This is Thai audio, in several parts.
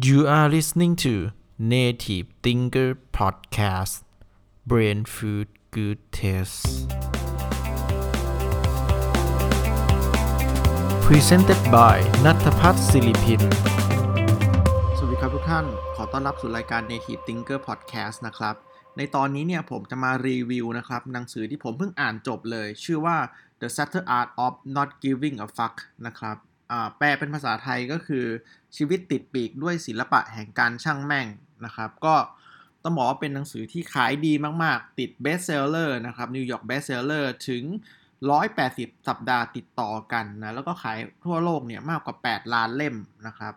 You are listening to Native Thinker Podcast Brain Food Good Taste Presented by นัทพัฒน์ศิริพิน สวัสดีครับทุกท่าน ขอต้อนรับสู่รายการ Native Thinker Podcast นะครับ ในตอนนี้เนี่ยผมจะมารีวิวนะครับ หนังสือที่ผมเพิ่งอ่านจบเลย ชื่อว่า The Subtle Art of Not Giving a Fuck นะครับ แปลเป็นภาษาไทยก็คือชีวิตติดปีกด้วยศิลปะแห่งการช่างแม่งนะครับ ก็ต้องบอกว่าเป็นหนังสือที่ขายดีมาก ๆ ติด Best Seller นะครับ New York Best Seller ถึง 180 สัปดาห์ติดต่อกันนะแล้วก็ขายทั่วโลกเนี่ยมากกว่า 8 ล้านเล่มนะครับ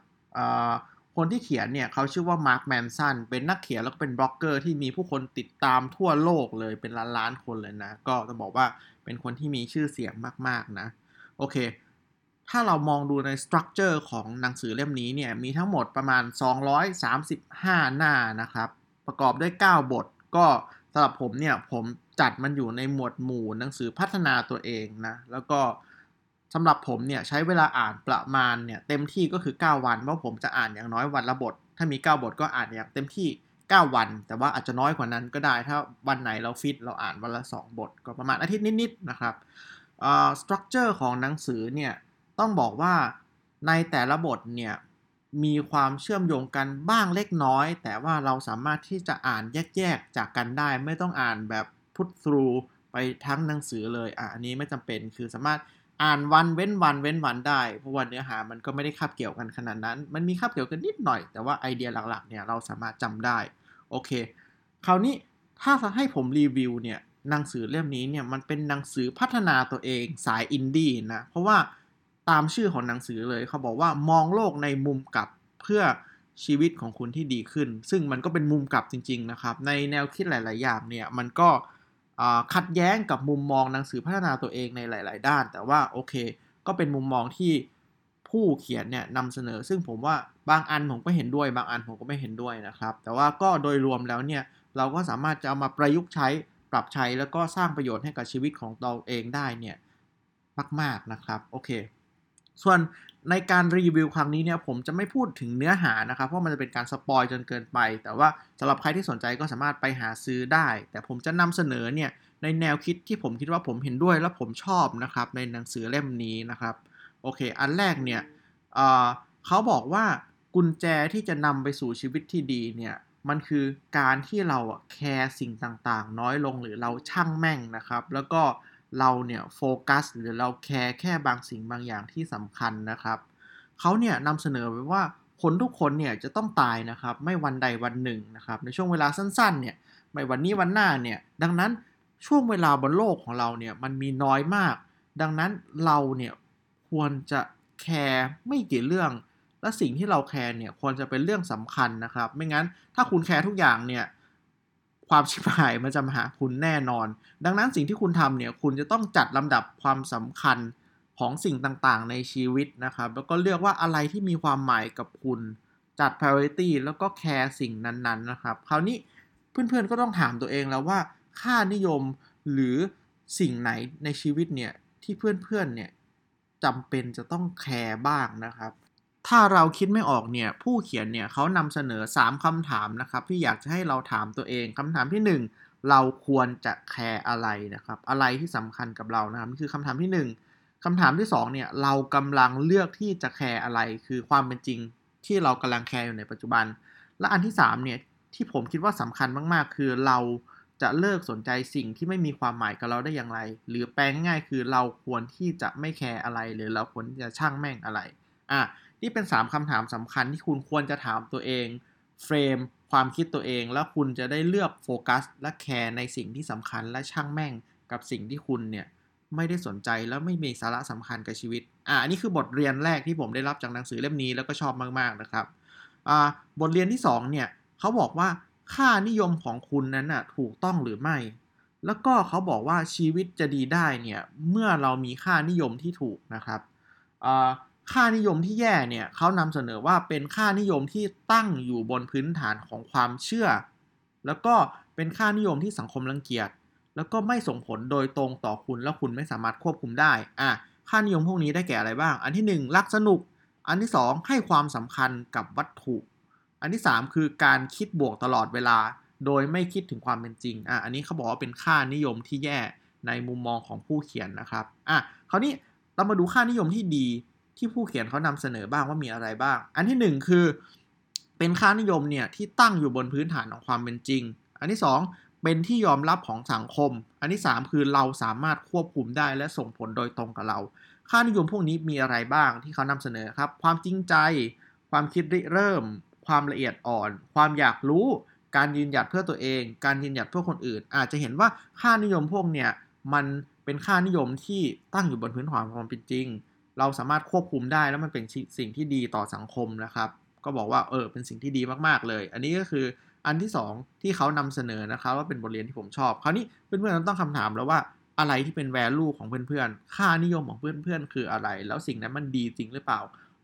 คนที่เขียนเนี่ยเขาชื่อว่า Mark Manson เป็นนักเขียนแล้วก็เป็นบล็อกเกอร์ที่มีผู้คนติดตามทั่วโลกเลยเป็นล้านล้านๆคนเลยนะ ก็ต้องบอกว่าเป็นคนที่มีชื่อเสียงมาก ๆ นะ โอเค ถ้าเรามองดูในสตรัคเจอร์ของหนังสือเล่มนี้เนี่ยมีทั้งหมดประมาณ 235 หน้านะครับ ประกอบด้วย 9 บท ก็สำหรับผมเนี่ยผมจัดมันอยู่ในหมวดหมู่หนังสือพัฒนาตัวเองนะ แล้วก็สำหรับผมเนี่ยใช้เวลาอ่านประมาณเนี่ยเต็มที่ก็คือ 9 วัน เพราะผมจะอ่านอย่างน้อยวันละบท ถ้ามี 9 บทก็อ่านอย่างเต็มที่ 9 วัน แต่ว่าอาจจะน้อยกว่านั้นก็ได้ ถ้าวันไหนเราฟิตเราอ่านวันละ 2 บท ก็ประมาณอาทิตย์นิดๆนะครับ structure ของหนังสือเนี่ย ต้องบอกว่าในแต่ละบทเนี่ยมีความเชื่อมโยงกันบ้างเล็กน้อย แต่ว่าเราสามารถที่จะอ่านแยกๆจากกันได้ ไม่ต้องอ่านแบบพุทธ through ไปทั้งหนังสือเลยอะอันนี้ไม่จำเป็นคือสามารถอ่านวันเว้นวันเว้นวันได้ เพราะว่าเนื้อหามันก็ไม่ได้คาบเกี่ยวกันขนาดนั้น มันมีคาบเกี่ยวกันนิดหน่อย แต่ว่าไอเดียหลักๆเนี่ยเราสามารถจำได้โอเค คราวนี้ถ้าจะให้ผมรีวิวเนี่ยหนังสือเล่มนี้เนี่ยมันเป็นหนังสือพัฒนาตัวเองสายอินดี้นะเพราะว่า ตามชื่อของหนังสือเลยเขาบอกว่ามองโลกในมุมกลับเพื่อชีวิตของคุณที่ดีขึ้น ซึ่งมันก็เป็นมุมกลับจริง ๆ นะครับ ในแนวคิดหลาย ๆ อย่างเนี่ยมันก็ขัดแย้งกับมุมมองหนังสือพัฒนาตัวเองในหลาย ๆ ด้าน แต่ว่าโอเค ก็เป็นมุมมองที่ผู้เขียนเนี่ยนำเสนอ ซึ่งผมว่าบางอันผมก็เห็นด้วย บางอันผมก็ไม่เห็นด้วยนะครับ แต่ว่าก็โดยรวมแล้วเนี่ยเราก็สามารถจะเอามาประยุกต์ใช้ปรับใช้แล้วก็สร้างประโยชน์ให้กับชีวิตของเราเองได้เนี่ยมาก ๆ นะครับ โอเค ส่วนในการรีวิวครั้งนี้เนี่ยผมจะไม่พูดถึงเนื้อหานะครับ เพราะมันจะเป็นการสปอยจนเกินไป แต่ว่าสำหรับใครที่สนใจก็สามารถไปหาซื้อได้ แต่ผมจะนำเสนอเนี่ยในแนวคิดที่ผมคิดว่าผมเห็นด้วยและผมชอบนะครับในหนังสือเล่มนี้นะครับโอเค อันแรกเนี่ยเเขาบอกว่ากุญแจที่จะนำไปสู่ชีวิตที่ดีเนี่ยมันคือการที่เราแคร์สิ่งต่างๆ น้อยลงหรือเราช่างแม่งนะครับ แล้วก็เเราเนี่ยโฟกัสหรือเราแคร์แค่บางสิ่งบางอย่างที่สำคัญนะครับเขาเนี่ยนำเสนอไว้ว่าคนทุกคนเนี่ยจะต้องตายนะครับ ไม่วันใดวันหนึ่งนะครับ ในช่วงเวลาสั้นๆเนี่ยไม่วันนี้วันหน้าเนี่ยดังนั้นช่วงเวลาบนโลกของเราเนี่ยมันมีน้อยมาก ดังนั้นเราเนี่ยควรจะแคร์ไม่กี่เรื่อง และสิ่งที่เราแคร์เนี่ยควรจะเป็นเรื่องสำคัญนะครับ ไม่งั้นถ้าคุณแคร์ทุกอย่างเนี่ย ความชิบหายมันจะมาหาคุณแน่นอน ดังนั้นสิ่งที่คุณทำเนี่ยคุณจะต้องจัดลำดับความสำคัญของสิ่งต่างๆ ในชีวิตนะครับ แล้วก็เลือกว่าอะไรที่มีความหมายกับคุณจัด priority แล้วก็แคร์สิ่งนั้นๆนะครับ คราวนี้เพื่อนๆก็ต้องถามตัวเองแล้วว่าค่านิยมหรือสิ่งไหนในชีวิตเนี่ยที่เพื่อนๆเนี่ยจำเป็นจะต้องแคร์บ้างนะครับ ถ้าเราคิดไม่ออกเนี่ยผู้เขียนเนี่ยเขานำเสนอ 3คำถามนะครับที่อยากจะให้เราถามตัวเองคำถามที่ 1 เราควรจะแคร์อะไรนะครับ อะไรที่สำคัญกับเรานะครับนี่คือคำถามที่ 1คำถามที่2เนี่ยเรากำลังเลือกที่จะแคร์อะไร คือความเป็นจริงที่เรากำลังแคร์อยู่ในปัจจุบัน และอันที่3เนี่ยที่ผมคิดว่าสำคัญมากๆ คือเราจะเลิกสนใจสิ่งที่ไม่มีความหมายกับเราได้อย่างไร หรือแปลง่ายคือเราควรที่จะไม่แคร์อะไร หรือเราควรที่จะช่างแม่งอะไร อะ นี่เป็น 3คำถามสำคัญที่คุณควรจะถามตัวเอง frame ความคิดตัวเอง แล้วคุณจะได้เลือกโฟกัส และแคร์ในสิ่งที่สำคัญและช่างแม่งกับสิ่งที่คุณเนี่ยไม่ได้สนใจแล้วไม่มีสาระสำคัญกับชีวิต อ่าอันนี้คือบทเรียนแรกที่ผมได้รับจากหนังสือเล่มนี้แล้วก็ชอบมากๆนะครับ อ่า บทเรียนที่2เนี่ยเขาบอกว่าค่านิยมของคุณนั้นน่ะถูกต้องหรือไม่ แล้วก็เขาบอกว่าชีวิตจะดีได้เนี่ยเมื่อเรามีค่านิยมที่ถูกนะครับ อ่า ค่านิยมที่แย่เนี่ยเขานำเสนอว่าเป็นค่านิยมที่ตั้งอยู่บนพื้นฐานของความเชื่อ แล้วก็เป็นค่านิยมที่สังคมรังเกียจ แล้วก็ไม่ส่งผลโดยตรงต่อคุณแล้วคุณไม่สามารถควบคุมได้อะค่านิยมพวกนี้ได้แก่อะไรบ้าง อันที่ 1 รักสนุก อันที่ 2 ให้ความสำคัญกับวัตถุ อันที่ 3 คือการคิดบวกตลอดเวลา โดยไม่คิดถึงความเป็นจริงอะอันนี้เขาบอกว่าเป็นค่านิยมที่แย่ในมุมมองของผู้เขียนนะครับอะคราวนี้เรามาดูค่านิยมที่ดี ที่ผู้เขียนเขานำเสนอบ้างว่ามีอะไรบ้าง อันที่ 1 คือ เป็นค่านิยมเนี่ยที่ตั้งอยู่บนพื้นฐานของความเป็นจริง อันที่ 2 เป็นที่ยอมรับของสังคม อันที่ 3 คือเราสามารถควบคุมได้และส่งผลโดยตรงกับเรา ค่านิยมพวกนี้มีอะไรบ้างที่เขานำเสนอครับ ความจริงใจ ความคิดริเริ่ม ความละเอียดอ่อน ความอยากรู้ การยืนหยัดเพื่อตัวเอง การยืนหยัดเพื่อคนอื่น อาจจะเห็นว่าค่านิยมพวกเนี่ยมันเป็นค่านิยมที่ตั้งอยู่บนพื้นฐานของความเป็นจริง เราสามารถควบคุมได้แล้วมันเป็นสิ่งที่ดีต่อสังคมนะครับ ก็บอกว่าเออเป็นสิ่งที่ดีมากๆเลย อันนี้ก็คืออันที่ 2 ที่เขานำเสนอนะครับว่าเป็นบทเรียนที่ผมชอบ คราวนี้เพื่อนๆต้องตั้งคำถามแล้วว่าอะไรที่เป็น value ของเพื่อนๆ ค่านิยมของเพื่อนๆ คืออะไร แล้วสิ่งนั้นมันดีจริงหรือเปล่า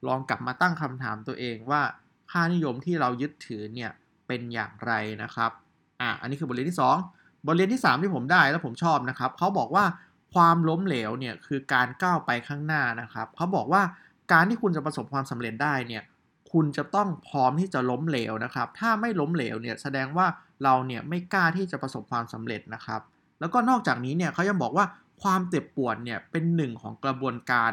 ลองกลับมาตั้งคำถามตัวเองว่าค่านิยมที่เรายึดถือเนี่ยเป็นอย่างไรนะครับ อะ อันนี้คือบทเรียนที่ 2 บทเรียนที่ 3 ที่ผมได้แล้วผมชอบนะครับ เขาบอกว่า ความล้มเหลวเนี่ยคือการก้าวไปข้างหน้านะครับเขาบอกว่าการที่คุณจะประสบความสำเร็จได้เนี่ยคุณจะต้องพร้อมที่จะล้มเหลวนะครับ ถ้าไม่ล้มเหลวเนี่ยแสดงว่าเราเนี่ยไม่กล้าที่จะประสบความสำเร็จนะครับ แล้วก็นอกจากนี้เนี่ยเขายังบอกว่าความเจ็บปวดเนี่ยเป็นหนึ่งของกระบวนการ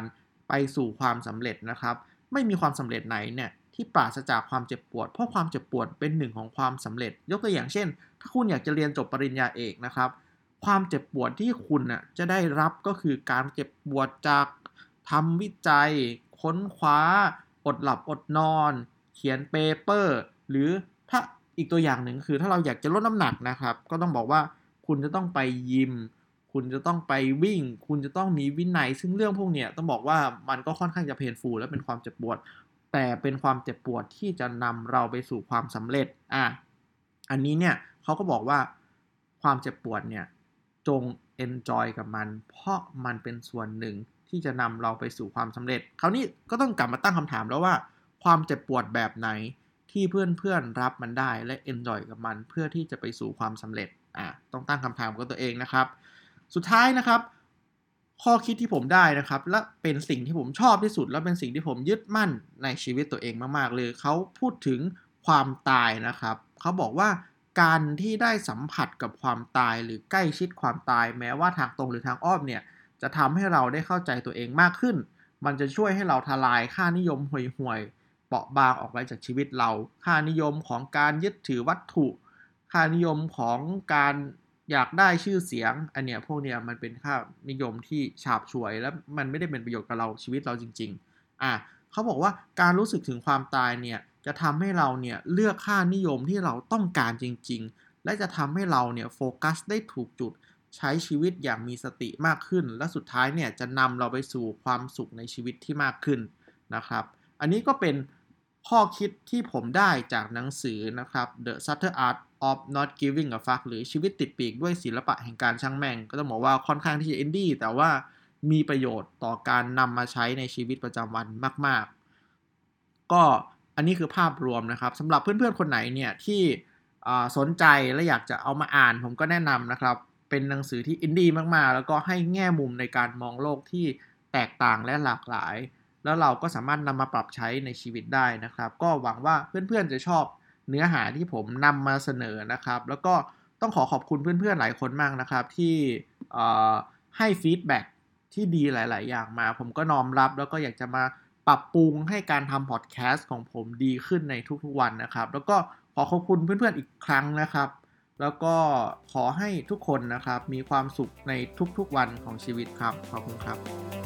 ไปสู่ความสำเร็จนะครับ ไม่มีความสำเร็จไหนเนี่ยที่ปราศจากความเจ็บปวด เพราะความเจ็บปวดเป็นหนึ่งของความสำเร็จ ยกตัวอย่างเช่น ถ้าคุณอยากจะเรียนจบปริญญาเอกนะครับ ความเจ็บปวดที่คุณน่ะจะได้รับก็คือการเจ็บปวดจากทำวิจัย ค้นคว้า อดหลับอดนอน เขียน paper หรือถ้าอีกตัวอย่างหนึ่งคือถ้าเราอยากจะลดน้ำหนักนะครับ ก็ต้องบอกว่าคุณจะต้องไปยิม คุณจะต้องไปวิ่ง คุณจะต้องมีวินัย ซึ่งเรื่องพวกเนี้ยต้องบอกว่ามันก็ค่อนข้างจะ painful และเป็นความเจ็บปวด แต่เป็นความเจ็บปวดที่จะนำเราไปสู่ความสำเร็จอะอันนี้เนี่ยเขาก็บอกว่าความเจ็บปวดเนี่ย จง enjoy กับมัน เพราะมันเป็นส่วนหนึ่งที่จะนำเราไปสู่ความสำเร็จ คราวนี้ก็ต้องกลับมาตั้งคำถามแล้วว่า ความเจ็บปวดแบบไหนที่เพื่อนๆรับมันได้และ enjoy กับมันเพื่อที่จะไปสู่ความสำเร็จอะต้องตั้งคำถามกับตัวเองนะครับ สุดท้ายนะครับ ข้อคิดที่ผมได้นะครับ และเป็นสิ่งที่ผมชอบที่สุด และเป็นสิ่งที่ผมยึดมั่นในชีวิตตัวเองมากๆเลยเขาพูดถึงความตายนะครับเขาบอกว่า การที่ได้สัมผัสกับความตายหรือใกล้ชิดความตาย แม้ว่าทางตรงหรือทางอ้อมเนี่ยจะทำให้เราได้เข้าใจตัวเองมากขึ้น มันจะช่วยให้เราทลายค่านิยมห่วยๆเปราะบางออกไปจากชีวิตเรา ค่านิยมของการยึดถือวัตถุ ค่านิยมของการอยากได้ชื่อเสียง อันเนี้ยพวกเนี้ยมันเป็นค่านิยมที่ฉาบฉวย และมันไม่ได้เป็นประโยชน์กับเราชีวิตเราจริง ๆ อะเขาบอกว่าการรู้สึกถึงความตายเนี่ย จะทำให้เราเนี่ยเลือกค่านิยมที่เราต้องการจริง ๆ และจะทำให้เราเนี่ยโฟกัสได้ถูกจุด ใช้ชีวิตอย่างมีสติมากขึ้น และสุดท้ายเนี่ยจะนำเราไปสู่ความสุขในชีวิตที่มากขึ้นนะครับ อันนี้ก็เป็นข้อคิดที่ผมได้จากหนังสือนะครับ The Subtle Art of Not Giving a Fuck หรือชีวิตติดปีกด้วยศิลปะแห่งการช่างแม่ง ก็ต้องบอกว่าค่อนข้างที่จะอินดี้แต่ว่ามีประโยชน์ต่อการนำมาใช้ในชีวิตประจำวันมาก ๆ ก็ อันนี้คือภาพรวมนะครับสำหรับเพื่อนๆคนไหนเนี่ยที่สนใจและอยากจะเอามาอ่าน ผมก็แนะนำนะครับ เป็นหนังสือที่อินดี้มากๆ แล้วก็ให้แง่มุมในการมองโลกที่แตกต่างและหลากหลาย แล้วเราก็สามารถนำมาปรับใช้ในชีวิตได้นะครับ ก็หวังว่าเพื่อนๆจะชอบเนื้อหาที่ผมนำมาเสนอนะครับ แล้วก็ต้องขอขอบคุณเพื่อนๆหลายคนมากนะครับ ที่ให้ feedback ที่ดีหลาย ๆ อย่างมา ผมก็น้อมรับแล้วก็อยากจะมา ปรับปรุงให้การทำพอดแคสต์ของผมดีขึ้นในทุกๆวันนะครับ แล้วก็ขอขอบคุณเพื่อนๆอีกครั้งนะครับ แล้วก็ขอให้ทุกคนนะครับมีความสุขในทุกๆวันของชีวิตครับ ขอบคุณครับ